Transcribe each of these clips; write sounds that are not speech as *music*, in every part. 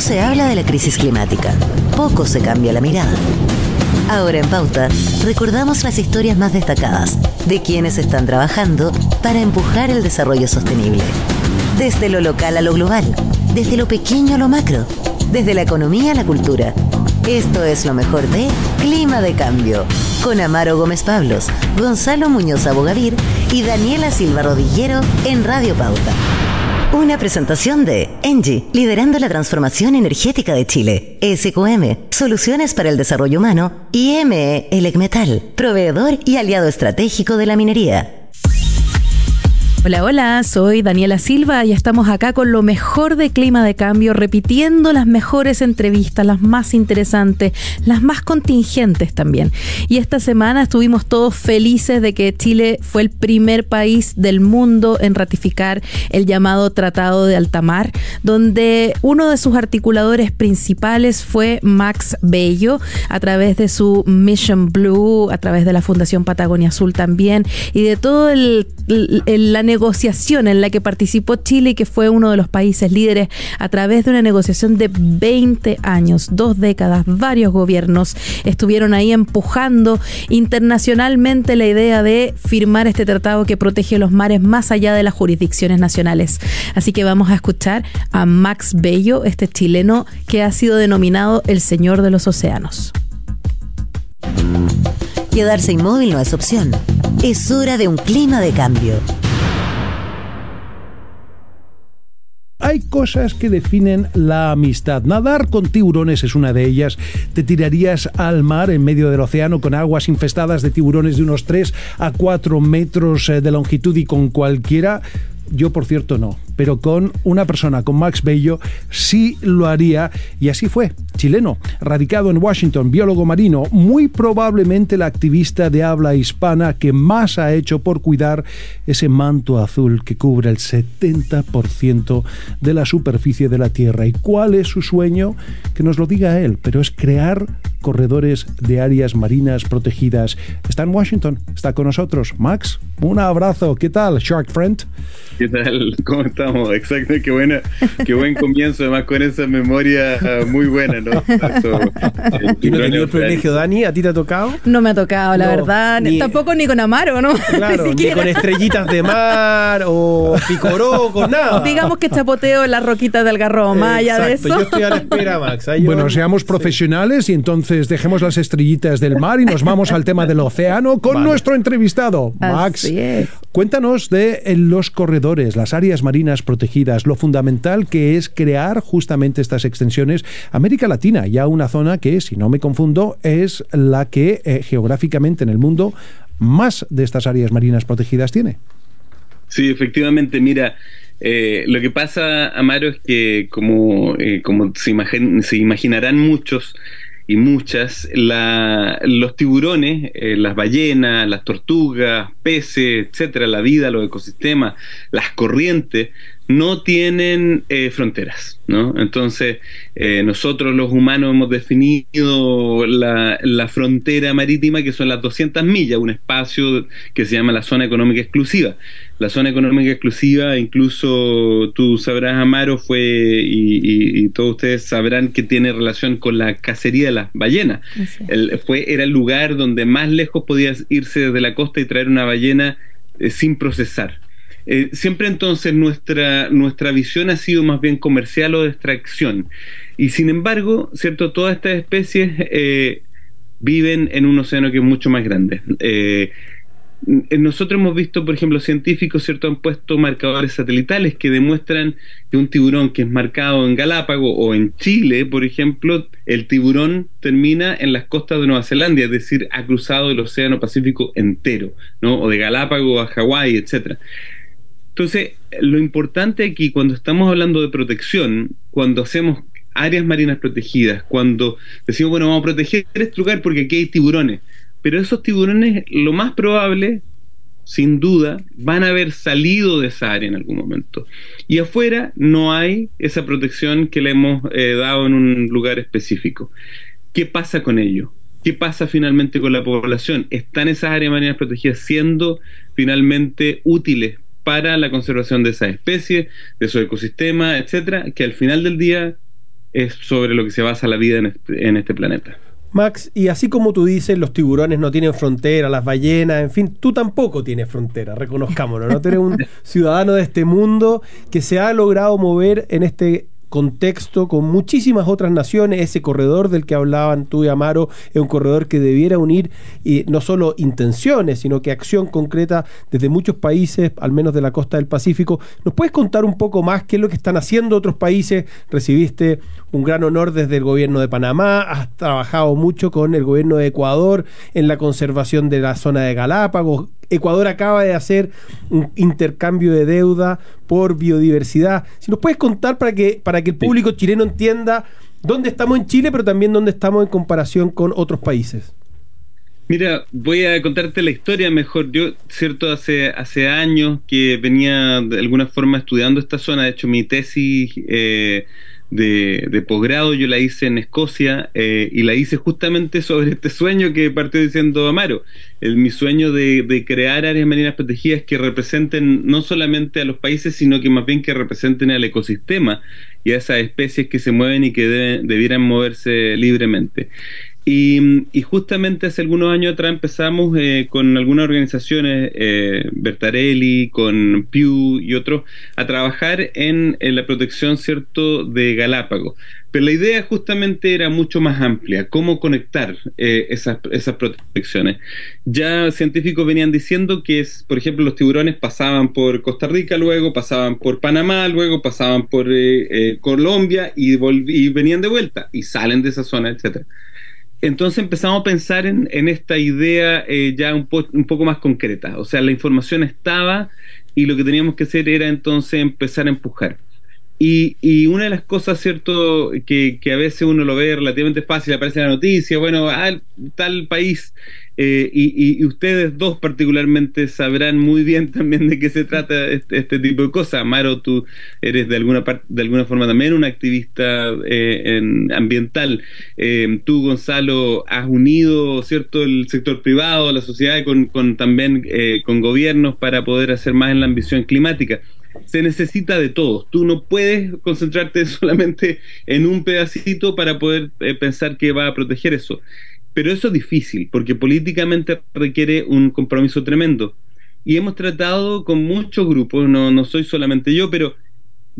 Se habla de la crisis climática, poco se cambia la mirada. Ahora en Pauta, recordamos las historias más destacadas de quienes están trabajando para empujar el desarrollo sostenible. Desde lo local a lo global, desde lo pequeño a lo macro, desde la economía a la cultura. Esto es lo mejor de Clima de Cambio, con Amaro Gómez Pablos, Gonzalo Muñoz Abogavir y Daniela Silva Rodillero en Radio Pauta. Una presentación de Engie, liderando la transformación energética de Chile. SQM, soluciones para el desarrollo humano. Y ME Elecmetal, proveedor y aliado estratégico de la minería. Hola, hola, soy Daniela Silva y estamos acá con lo mejor de Clima de Cambio, repitiendo las mejores entrevistas, las más interesantes, las más contingentes también. Y esta semana estuvimos todos felices de que Chile fue el primer país del mundo en ratificar el llamado Tratado de Altamar, donde uno de sus articuladores principales fue Max Bello, a través de su Mission Blue, a través de la Fundación Patagonia Azul también, y de todo el, el, la negociación en la que participó Chile y que fue uno de los países líderes a través de una negociación de 20 años, dos décadas, varios gobiernos estuvieron ahí empujando internacionalmente la idea de firmar este tratado que protege los mares más allá de las jurisdicciones nacionales. Así que vamos a escuchar a Max Bello, este chileno que ha sido denominado el Señor de los Océanos. Quedarse inmóvil no es opción. Es hora de un clima de cambio. Hay cosas que definen la amistad. Nadar con tiburones es una de ellas. Te tirarías al mar en medio del océano con aguas infestadas de tiburones de unos 3 a 4 metros eh, de longitud y con cualquiera. Yo, por cierto, no pero con una persona, con Max Bello, sí lo haría y así fue. Chileno, radicado en Washington, biólogo marino, muy probablemente la activista de habla hispana que más ha hecho por cuidar ese manto azul que cubre el 70% de la superficie de la Tierra. ¿Y cuál es su sueño? Que nos lo diga él, pero es crear corredores de áreas marinas protegidas. Está en Washington, está con nosotros. Max, un abrazo. ¿Qué tal, Shark Friend? ¿Qué tal? *laughs* ¿Cómo estás? exacto, qué buena, qué buen comienzo, además con esa memoria ah, muy buena, ¿no? Eso, ¿Y no tenido el privilegio, Dani? ¿A ti te ha tocado? No me ha tocado, la verdad. Tampoco ni con Amaro, ¿no? *laughs* Claro, ni, con estrellitas de mar o picoró, con nada. Digamos que chapoteo en las roquitas del garro, allá de eso. Yo estoy a la espera, Max. bueno, seamos profesionales y entonces dejemos las estrellitas del mar y nos vamos al tema del océano con nuestro entrevistado, Max. Cuéntanos de los corredores, las áreas marinas protegidas, lo fundamental que es crear justamente estas extensiones. América Latina, ya una zona que, si no me confundo, es la que eh, geográficamente en el mundo más de estas áreas marinas protegidas tiene. Sí, efectivamente, mira, eh, lo que pasa, Amaro, es que como, eh, como se, se imaginarán muchos, y muchas, los tiburones, las ballenas, las tortugas, peces, etcétera, la vida, los ecosistemas, las corrientes, no tienen eh, fronteras, ¿no? Entonces, eh, nosotros los humanos hemos definido la, la, frontera marítima que son las 200 millas, un espacio que se llama la zona económica exclusiva. La zona económica exclusiva, incluso tú sabrás, Amaro, fue, y, y, todos ustedes sabrán que tiene relación con la cacería de las ballenas. El, fue, era el lugar donde más lejos podías irse desde la costa y traer una ballena eh, sin procesar. Eh, siempre entonces nuestra, nuestra visión ha sido más bien comercial o de extracción. Y sin embargo, ¿cierto? Todas estas especies eh, viven en un océano que es mucho más grande. Eh, nosotros hemos visto, por ejemplo, científicos, ¿cierto? Han puesto marcadores satelitales que demuestran que un tiburón que es marcado en Galápago o en Chile, por ejemplo, el tiburón termina en las costas de Nueva Zelanda, es decir, ha cruzado el Océano Pacífico entero, ¿no? O de Galápago a Hawái, etcétera. Entonces, lo importante aquí, cuando estamos hablando de protección, cuando hacemos áreas marinas protegidas, cuando decimos, bueno, vamos a proteger este lugar porque aquí hay tiburones, pero esos tiburones, lo más probable, sin duda, van a haber salido de esa área en algún momento. Y afuera no hay esa protección que le hemos eh, dado en un lugar específico. ¿Qué pasa con ello? ¿Qué pasa finalmente con la población? ¿Están esas áreas marinas protegidas siendo finalmente útiles para la conservación de esa especie, de su ecosistema, etcétera, que al final del día es sobre lo que se basa la vida en este, en este planeta. Max, y así como tú dices, los tiburones no tienen frontera, las ballenas, en fin, tú tampoco tienes frontera, reconozcámoslo, ¿no? Tú eres un *laughs* ciudadano de este mundo que se ha logrado mover en este contexto con muchísimas otras naciones. Ese corredor del que hablaban tú y Amaro es un corredor que debiera unir y no solo intenciones, sino que acción concreta desde muchos países, al menos de la costa del Pacífico. ¿Nos puedes contar un poco más qué es lo que están haciendo otros países? Recibiste un gran honor desde el gobierno de Panamá, has trabajado mucho con el gobierno de Ecuador en la conservación de la zona de Galápagos. Ecuador acaba de hacer un intercambio de deuda por biodiversidad. Si nos puedes contar para que, para que el público chileno entienda dónde estamos en Chile, pero también dónde estamos en comparación con otros países. Mira, voy a contarte la historia mejor. Yo, cierto, hace, hace años que venía de alguna forma estudiando esta zona. De hecho, mi tesis eh, de, posgrado yo la hice en Escocia eh, y la hice justamente sobre este sueño que partió diciendo Amaro, el, mi sueño de, crear áreas marinas protegidas que representen no solamente a los países, sino que más bien que representen al ecosistema y a esas especies que se mueven y que debieran moverse libremente. Y, justamente hace algunos años atrás empezamos eh, con algunas organizaciones, eh, Bertarelli, con Pew y otros, a trabajar en, la protección cierto de Galápagos. Pero la idea justamente era mucho más amplia, cómo conectar eh, esas, protecciones. Ya científicos venían diciendo que, es, por ejemplo, los tiburones pasaban por Costa Rica, luego pasaban por Panamá, luego pasaban por Colombia y, y venían de vuelta y salen de esa zona, etcétera. Entonces empezamos a pensar en, esta idea eh, ya un, un, poco más concreta. O sea, la información estaba y lo que teníamos que hacer era entonces empezar a empujar. Y, y una de las cosas, ¿cierto?, que, que, a veces uno lo ve relativamente fácil, aparece en la noticia, bueno, ah, tal país eh, y, ustedes dos particularmente sabrán muy bien *laughs* también de qué se trata este, este tipo de cosas. Amaro, tú eres de alguna parte, de alguna forma también un activista eh, ambiental. Eh, tú, Gonzalo, has unido, cierto, el sector privado, la sociedad, con, con también con gobiernos para poder hacer más en la ambición climática se necesita de todos. Tú no puedes concentrarte *laughs* solamente en un pedacito para poder pensar que va a proteger eso. Pero eso es difícil, porque políticamente requiere un compromiso tremendo. Y hemos tratado con muchos grupos, no, no soy solamente yo, pero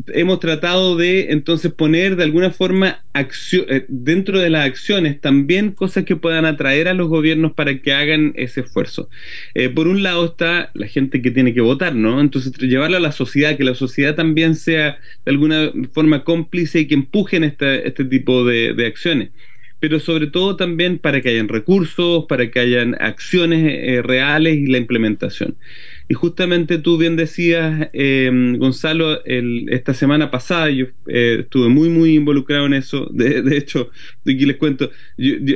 hemos tratado de entonces poner de alguna forma eh, dentro de las acciones también cosas que puedan atraer a los gobiernos para que hagan ese esfuerzo. Eh, por un lado está la gente que tiene que votar, ¿no? Entonces llevarlo a la sociedad, que la sociedad también sea de alguna forma cómplice y que empujen este, este tipo de acciones pero sobre todo también para que hayan recursos, para que hayan acciones eh, reales y la implementación. Y justamente tú bien decías, eh, Gonzalo, esta semana pasada yo eh, estuve muy, muy involucrado en eso. De, hecho, aquí les cuento,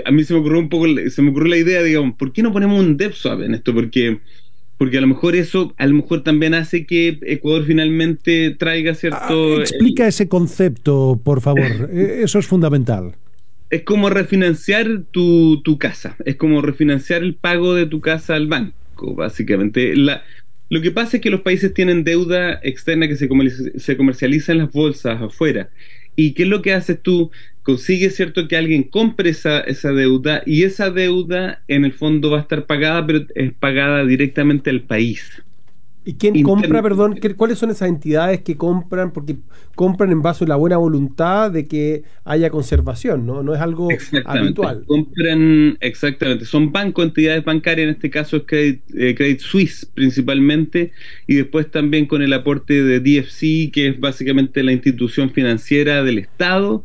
a mí se me ocurrió un poco, se me ocurrió la idea, digamos, ¿por qué no ponemos un DevSwap en esto? Porque porque a lo mejor eso a lo mejor también hace que Ecuador finalmente traiga cierto... Ah, explica ese concepto, por favor. *laughs* eso es fundamental es como refinanciar tu, tu, casa, es como refinanciar el pago de tu casa al banco, básicamente. La, lo que pasa es que los países tienen deuda externa que se, se comercializa en las bolsas afuera. ¿Y qué es lo que haces tú? Consigues, ¿cierto?, que alguien compre esa, esa deuda y esa deuda en el fondo va a estar pagada, pero es pagada directamente al país. ¿Y quién compra, perdón? ¿Cuáles son esas entidades que compran? Porque compran en base a la buena voluntad de que haya conservación, ¿no? No es algo habitual. Compran, exactamente. Son bancos, entidades bancarias, en este caso es Credit, eh, Credit Suisse principalmente, y después también con el aporte de DFC, que es básicamente la institución financiera del Estado,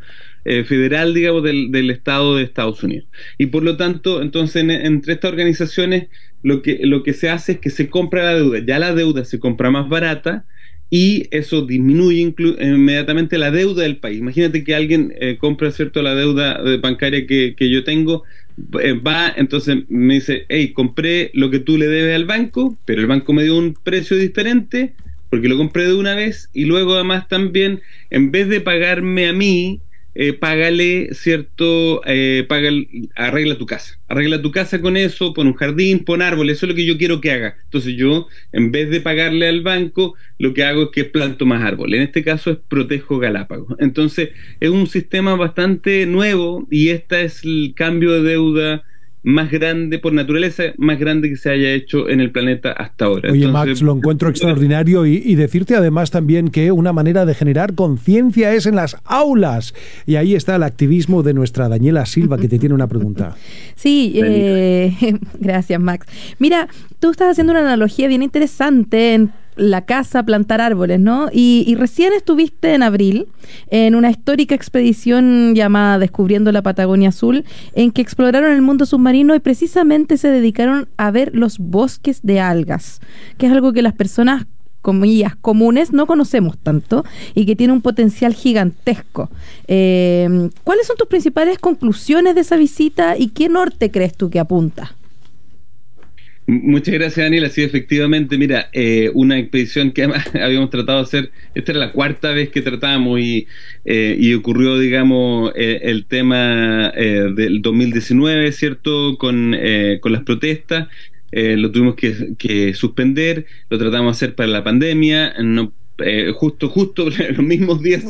eh, federal, digamos, del, del, Estado de Estados Unidos. Y por lo tanto, entonces, entre estas organizaciones lo que, lo que se hace es que se compra la deuda, ya la deuda se compra más barata y eso disminuye inmediatamente la deuda del país. Imagínate que alguien eh, compra cierto la deuda bancaria que, que yo tengo, eh, va, entonces me dice, hey, compré lo que tú le debes al banco, pero el banco me dio un precio diferente porque lo compré de una vez y luego además también, en vez de pagarme a mí, eh, págale, ¿cierto? Eh, arregla tu casa. Arregla tu casa con eso, pon un jardín, pon árboles, eso es lo que yo quiero que haga. Entonces yo, en vez de pagarle al banco, lo que hago es que planto más árboles. En este caso es Protejo Galápagos. Entonces es un sistema bastante nuevo y este es el cambio de deuda más grande por naturaleza, más grande que se haya hecho en el planeta hasta ahora. Oye, Max, lo encuentro extraordinario y, decirte además también que una manera de generar conciencia es en las aulas. Y ahí está el activismo de nuestra Daniela Silva, que te tiene una pregunta. *laughs* Sí, eh, *laughs* gracias, Max. Mira, tú estás haciendo una analogía bien interesante en la casa, plantar árboles, ¿no? Y, recién estuviste en abril en una histórica expedición llamada Descubriendo la Patagonia Azul, en que exploraron el mundo submarino y precisamente se dedicaron a ver los bosques de algas, que es algo que las personas comillas comunes no conocemos tanto y que tiene un potencial gigantesco. Eh, ¿Cuáles son tus principales conclusiones de esa visita y qué norte crees tú que apunta? Muchas gracias, Daniela. Sí, efectivamente, mira, eh, una expedición que *laughs* habíamos tratado de hacer, esta era la cuarta vez que tratábamos y, eh, y ocurrió, digamos, eh, el tema del 2019, ¿cierto?, con, con las protestas. lo tuvimos que, que, suspender, lo tratamos de hacer para la pandemia, no eh, justo, justo *laughs* los mismos días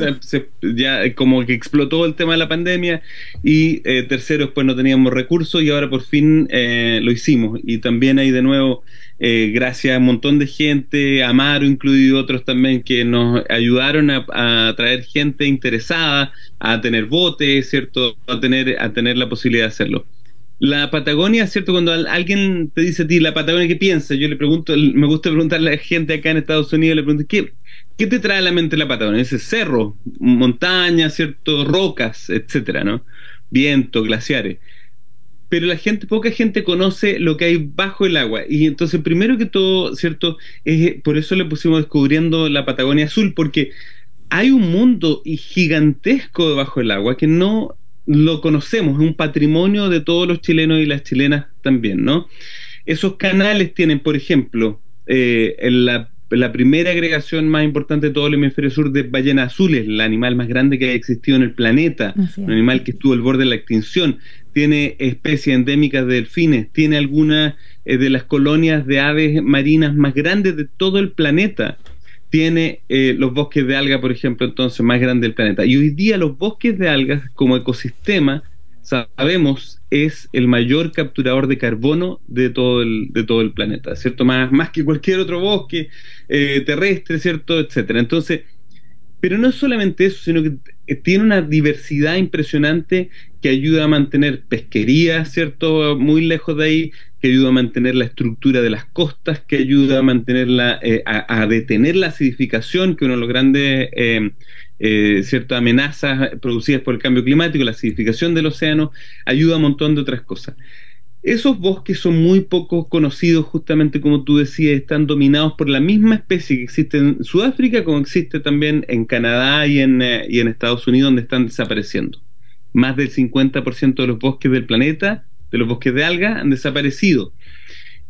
ya como que explotó el tema de la pandemia y eh, tercero, después no teníamos recursos y ahora por fin eh, lo hicimos. Y también hay de nuevo, gracias a un montón de gente, Amaro incluido otros también, que nos ayudaron a, a, traer gente interesada, a tener botes, ¿cierto? A tener, a tener la posibilidad de hacerlo. La Patagonia, ¿cierto? Cuando alguien te dice a ti, la Patagonia, ¿qué piensa? Yo le pregunto, me gusta preguntarle a la gente acá en Estados Unidos, le pregunto, ¿qué, ¿qué te trae a la mente la Patagonia? Ese cerro, montañas, ¿cierto? Rocas, etcétera, ¿no? Viento, glaciares. Pero la gente, poca gente conoce lo que hay bajo el agua. Y entonces, primero que todo, ¿cierto? Es, por eso le pusimos descubriendo la Patagonia Azul, porque hay un mundo gigantesco debajo del agua que no lo conocemos, es un patrimonio de todos los chilenos y las chilenas también, ¿no? Esos canales tienen, por ejemplo, eh, la, primera agregación más importante de todo el hemisferio sur de ballenas azules, el animal más grande que ha existido en el planeta, un animal que estuvo al borde de la extinción, tiene especies endémicas de delfines, tiene algunas eh, de las colonias de aves marinas más grandes de todo el planeta tiene eh, los bosques de algas, por ejemplo, entonces más grandes del planeta. Y hoy día los bosques de algas como ecosistema, sabemos, es el mayor capturador de carbono de todo el, de todo el planeta, ¿cierto? Más, más que cualquier otro bosque eh, terrestre, ¿cierto? Etcétera. Entonces, pero no es solamente eso, sino que tiene una diversidad impresionante que ayuda a mantener pesquería, ¿cierto? Muy lejos de ahí, que ayuda a mantener la estructura de las costas, que ayuda a mantener la, eh, a, detener la acidificación, que uno de los grandes eh, eh, ciertas amenazas producidas por el cambio climático, la acidificación del océano, ayuda a un montón de otras cosas. Esos bosques son muy poco conocidos, justamente como tú decías, están dominados por la misma especie que existe en Sudáfrica, como existe también en Canadá y en Estados Unidos, donde están desapareciendo. Más del 50% de los bosques del planeta de los bosques de algas han desaparecido.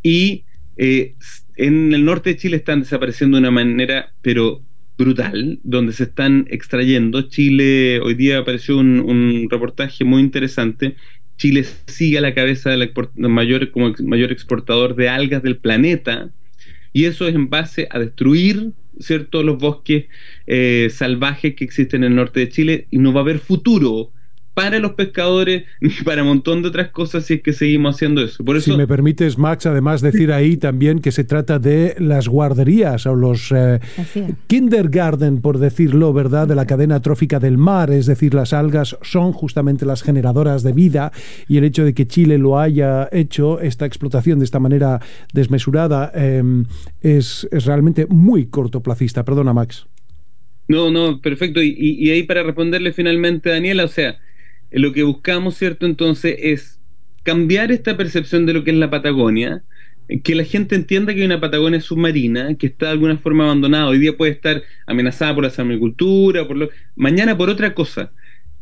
Y eh, en el norte de Chile están desapareciendo de una manera, pero brutal, donde se están extrayendo. Chile, hoy día apareció un, reportaje muy interesante. Chile sigue a la cabeza del mayor, como mayor exportador de algas del planeta, y eso es en base a destruir ¿cierto? los bosques eh, salvajes que existen en el norte de Chile, y no va a haber futuro para los pescadores *laughs* ni para un montón de otras cosas si es que seguimos haciendo eso. Por eso si me permites, Max, además decir ahí también que se trata de las guarderías o los eh, kindergarten, por decirlo, ¿verdad?, de la cadena trófica del mar, es decir, las algas son justamente las generadoras de vida y el hecho de que Chile lo haya hecho, esta explotación de esta manera desmesurada, em, es, es realmente muy cortoplacista. Perdona, Max. No, no, perfecto. Y, y, ahí para responderle finalmente, Daniela, o sea, lo que buscamos, ¿cierto? Entonces es cambiar esta percepción de lo que es la Patagonia, que la gente entienda que hay una Patagonia submarina, que está de alguna forma abandonada. Hoy día puede estar amenazada por la salmicultura, por lo... mañana por otra cosa.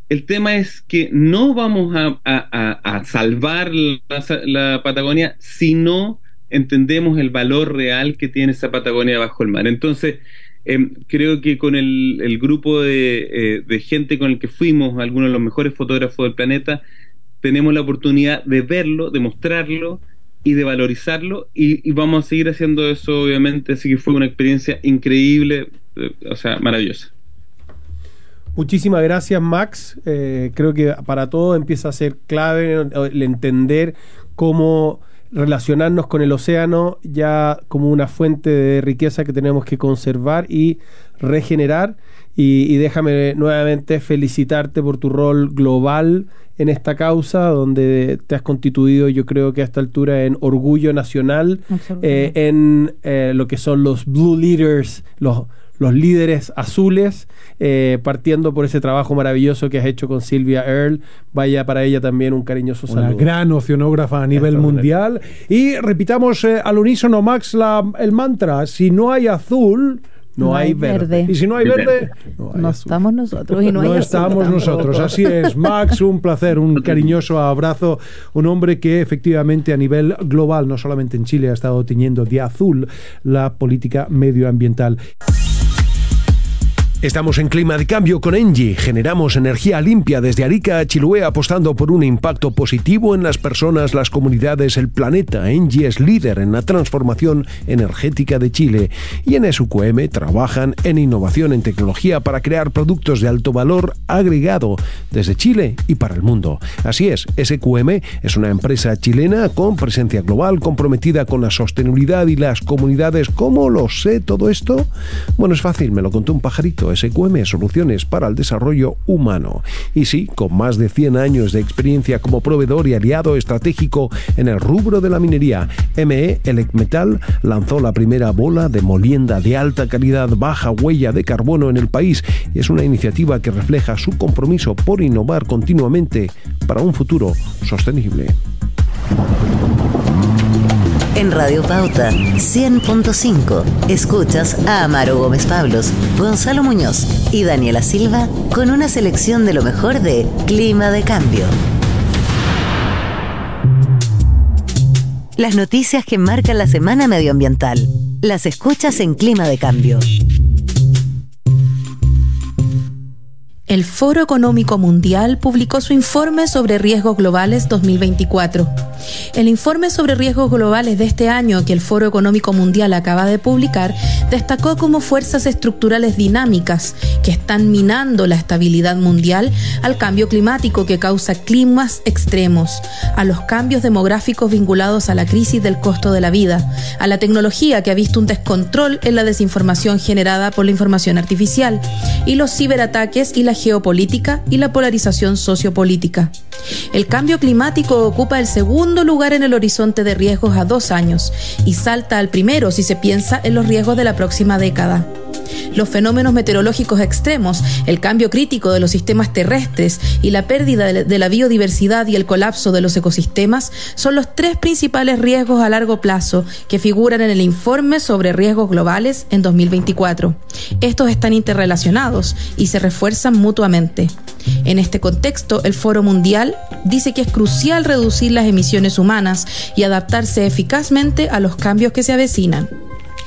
El tema es que no vamos a, salvar la, la, Patagonia si no entendemos el valor real que tiene esa Patagonia bajo el mar. Entonces, Em, creo que con el, grupo de, de, gente con el que fuimos, algunos de los mejores fotógrafos del planeta, tenemos la oportunidad de verlo, de mostrarlo y de valorizarlo y, vamos a seguir haciendo eso obviamente, así que fue una experiencia increíble, eh, o sea, maravillosa. Muchísimas gracias Max, eh, creo que para todo empieza a ser clave el entender cómo relacionarnos con el océano ya como una fuente de riqueza que tenemos que conservar y regenerar. Y, déjame nuevamente felicitarte por tu rol global en esta causa, donde te has constituido, yo creo que a esta altura, en orgullo nacional, eh, en eh, lo que son los Blue Leaders, los, los líderes azules, eh, partiendo por ese trabajo maravilloso que has hecho con Silvia Earle. Vaya para ella también un cariñoso saludo. Una gran oceanógrafa a nivel mundial. Y repitamos al unísono, Max, la, el mantra, si no hay azul no, hay, verde. Y si no hay verde, no, estamos nosotros. Y no, no estamos nosotros. Así es, Max, un placer, un cariñoso abrazo. Un hombre que efectivamente a nivel global, no solamente en Chile, ha estado tiñendo de azul la política medioambiental. Estamos en clima de cambio con Engie. Generamos energía limpia desde Arica a Chiloé apostando por un impacto positivo en las personas, las comunidades, el planeta. Engie es líder en la transformación energética de Chile y en SQM trabajan en innovación en tecnología para crear productos de alto valor agregado desde Chile y para el mundo. Así es, SQM es una empresa chilena con presencia global comprometida con la sostenibilidad y las comunidades. ¿Cómo lo sé todo esto? Bueno, es fácil, me lo contó un pajarito SQM Soluciones para el Desarrollo Humano. Y sí, con más de 100 años de experiencia como proveedor y aliado estratégico en el rubro de la minería, ME Elecmetal lanzó la primera bola de molienda de alta calidad, baja huella de carbono en el país. Es una iniciativa que refleja su compromiso por innovar continuamente para un futuro sostenible. En Radio Pauta 100.5 escuchas a Amaro Gómez Pablos, Gonzalo Muñoz y Daniela Silva con una selección de lo mejor de Clima de Cambio. Las noticias que marcan la semana medioambiental. Las escuchas en Clima de Cambio. El Foro Económico Mundial publicó su informe sobre riesgos globales 2024. El informe sobre riesgos globales de este año que el Foro Económico Mundial acaba de publicar destacó como fuerzas estructurales dinámicas que están minando la estabilidad mundial al cambio climático que causa climas extremos, a los cambios demográficos vinculados a la crisis del costo de la vida, a la tecnología que ha visto un descontrol en la desinformación generada por la información artificial y los ciberataques y la geopolítica y la polarización sociopolítica. El cambio climático ocupa el segundo lugar en el horizonte de riesgos a dos años y salta al primero si se piensa en los riesgos de la próxima década. Los fenómenos meteorológicos extremos, el cambio crítico de los sistemas terrestres y la pérdida de la biodiversidad y el colapso de los ecosistemas son los tres principales riesgos a largo plazo que figuran en el informe sobre riesgos globales en 2024. Estos están interrelacionados y se refuerzan En este contexto, el Foro Mundial dice que es crucial reducir las emisiones humanas y adaptarse eficazmente a los cambios que se avecinan.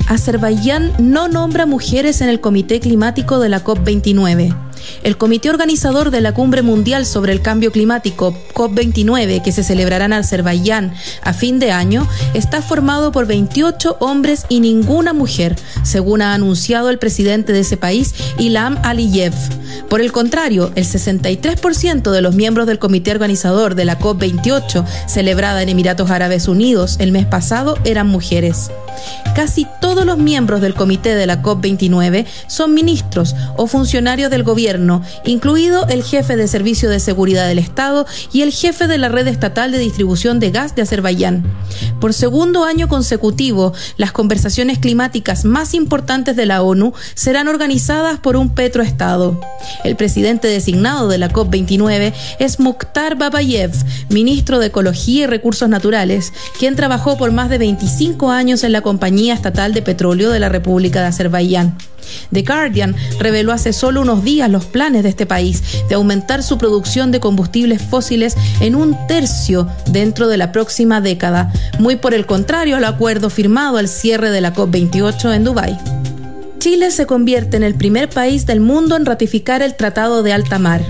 Azerbaiyán no nombra mujeres en el Comité Climático de la COP29. El comité organizador de la Cumbre Mundial sobre el Cambio Climático COP29, que se celebrará en Azerbaiyán a fin de año, está formado por 28 hombres y ninguna mujer, según ha anunciado el presidente de ese país, Ilham Aliyev. Por el contrario, el 63% de los miembros del comité organizador de la COP28, celebrada en Emiratos Árabes Unidos el mes pasado, eran mujeres. Casi todos los miembros del comité de la COP29 son ministros o funcionarios del gobierno, incluido el jefe de Servicio de Seguridad del Estado y el jefe de la red estatal de distribución de gas de Azerbaiyán. Por segundo año consecutivo, las conversaciones climáticas más importantes de la ONU serán organizadas por un petroestado. El presidente designado de la COP29 es Mukhtar Babayev, ministro de Ecología y Recursos Naturales, quien trabajó por más de 25 años en la Compañía Estatal de Petróleo de la República de Azerbaiyán. The Guardian reveló hace solo unos días los planes de este país de aumentar su producción de combustibles fósiles en un tercio dentro de la próxima década, muy por el contrario al acuerdo firmado al cierre de la COP28 en Dubái. Chile se convierte en el primer país del mundo en ratificar el Tratado de Alta Mar.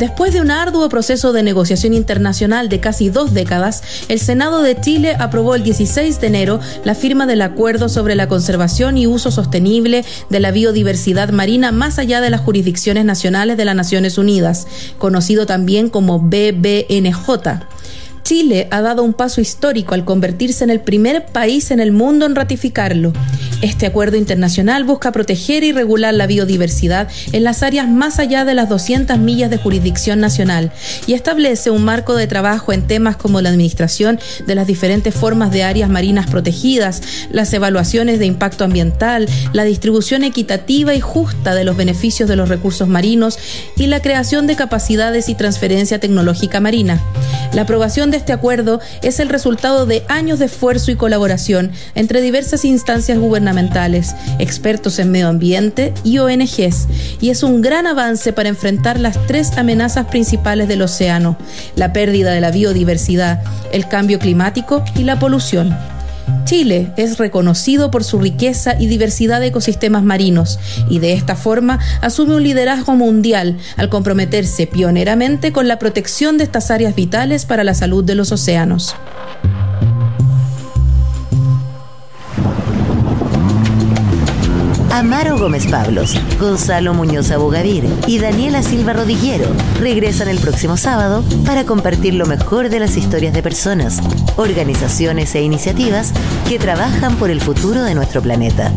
Después de un arduo proceso de negociación internacional de casi dos décadas, el Senado de Chile aprobó el 16 de enero la firma del Acuerdo sobre la conservación y uso sostenible de la biodiversidad marina más allá de las jurisdicciones nacionales de las Naciones Unidas, conocido también como BBNJ. Chile ha dado un paso histórico al convertirse en el primer país en el mundo en ratificarlo. Este acuerdo internacional busca proteger y regular la biodiversidad en las áreas más allá de las 200 millas de jurisdicción nacional y establece un marco de trabajo en temas como la administración de las diferentes formas de áreas marinas protegidas, las evaluaciones de impacto ambiental, la distribución equitativa y justa de los beneficios de los recursos marinos y la creación de capacidades y transferencia tecnológica marina. La aprobación este acuerdo es el resultado de años de esfuerzo y colaboración entre diversas instancias gubernamentales, expertos en medio ambiente y ONGs, y es un gran avance para enfrentar las tres amenazas principales del océano, la pérdida de la biodiversidad, el cambio climático y la polución. Chile es reconocido por su riqueza y diversidad de ecosistemas marinos y de esta forma asume un liderazgo mundial al comprometerse pioneramente con la protección de estas áreas vitales para la salud de los océanos. Amaro Gómez Pablos, Gonzalo Muñoz Abogadir y Daniela Silva Rodillero regresan el próximo sábado para compartir lo mejor de las historias de personas, organizaciones e iniciativas que trabajan por el futuro de nuestro planeta.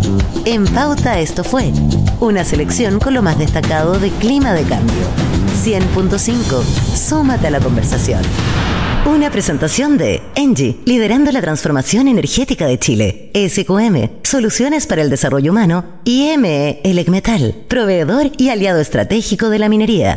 En Pauta esto fue una selección con lo más destacado de Clima de Cambio. 100.5. Súmate a la conversación. Una presentación de Engie, liderando la transformación energética de Chile. SQM, Soluciones para el Desarrollo Humano. Y ME, Elecmetal, proveedor y aliado estratégico de la minería.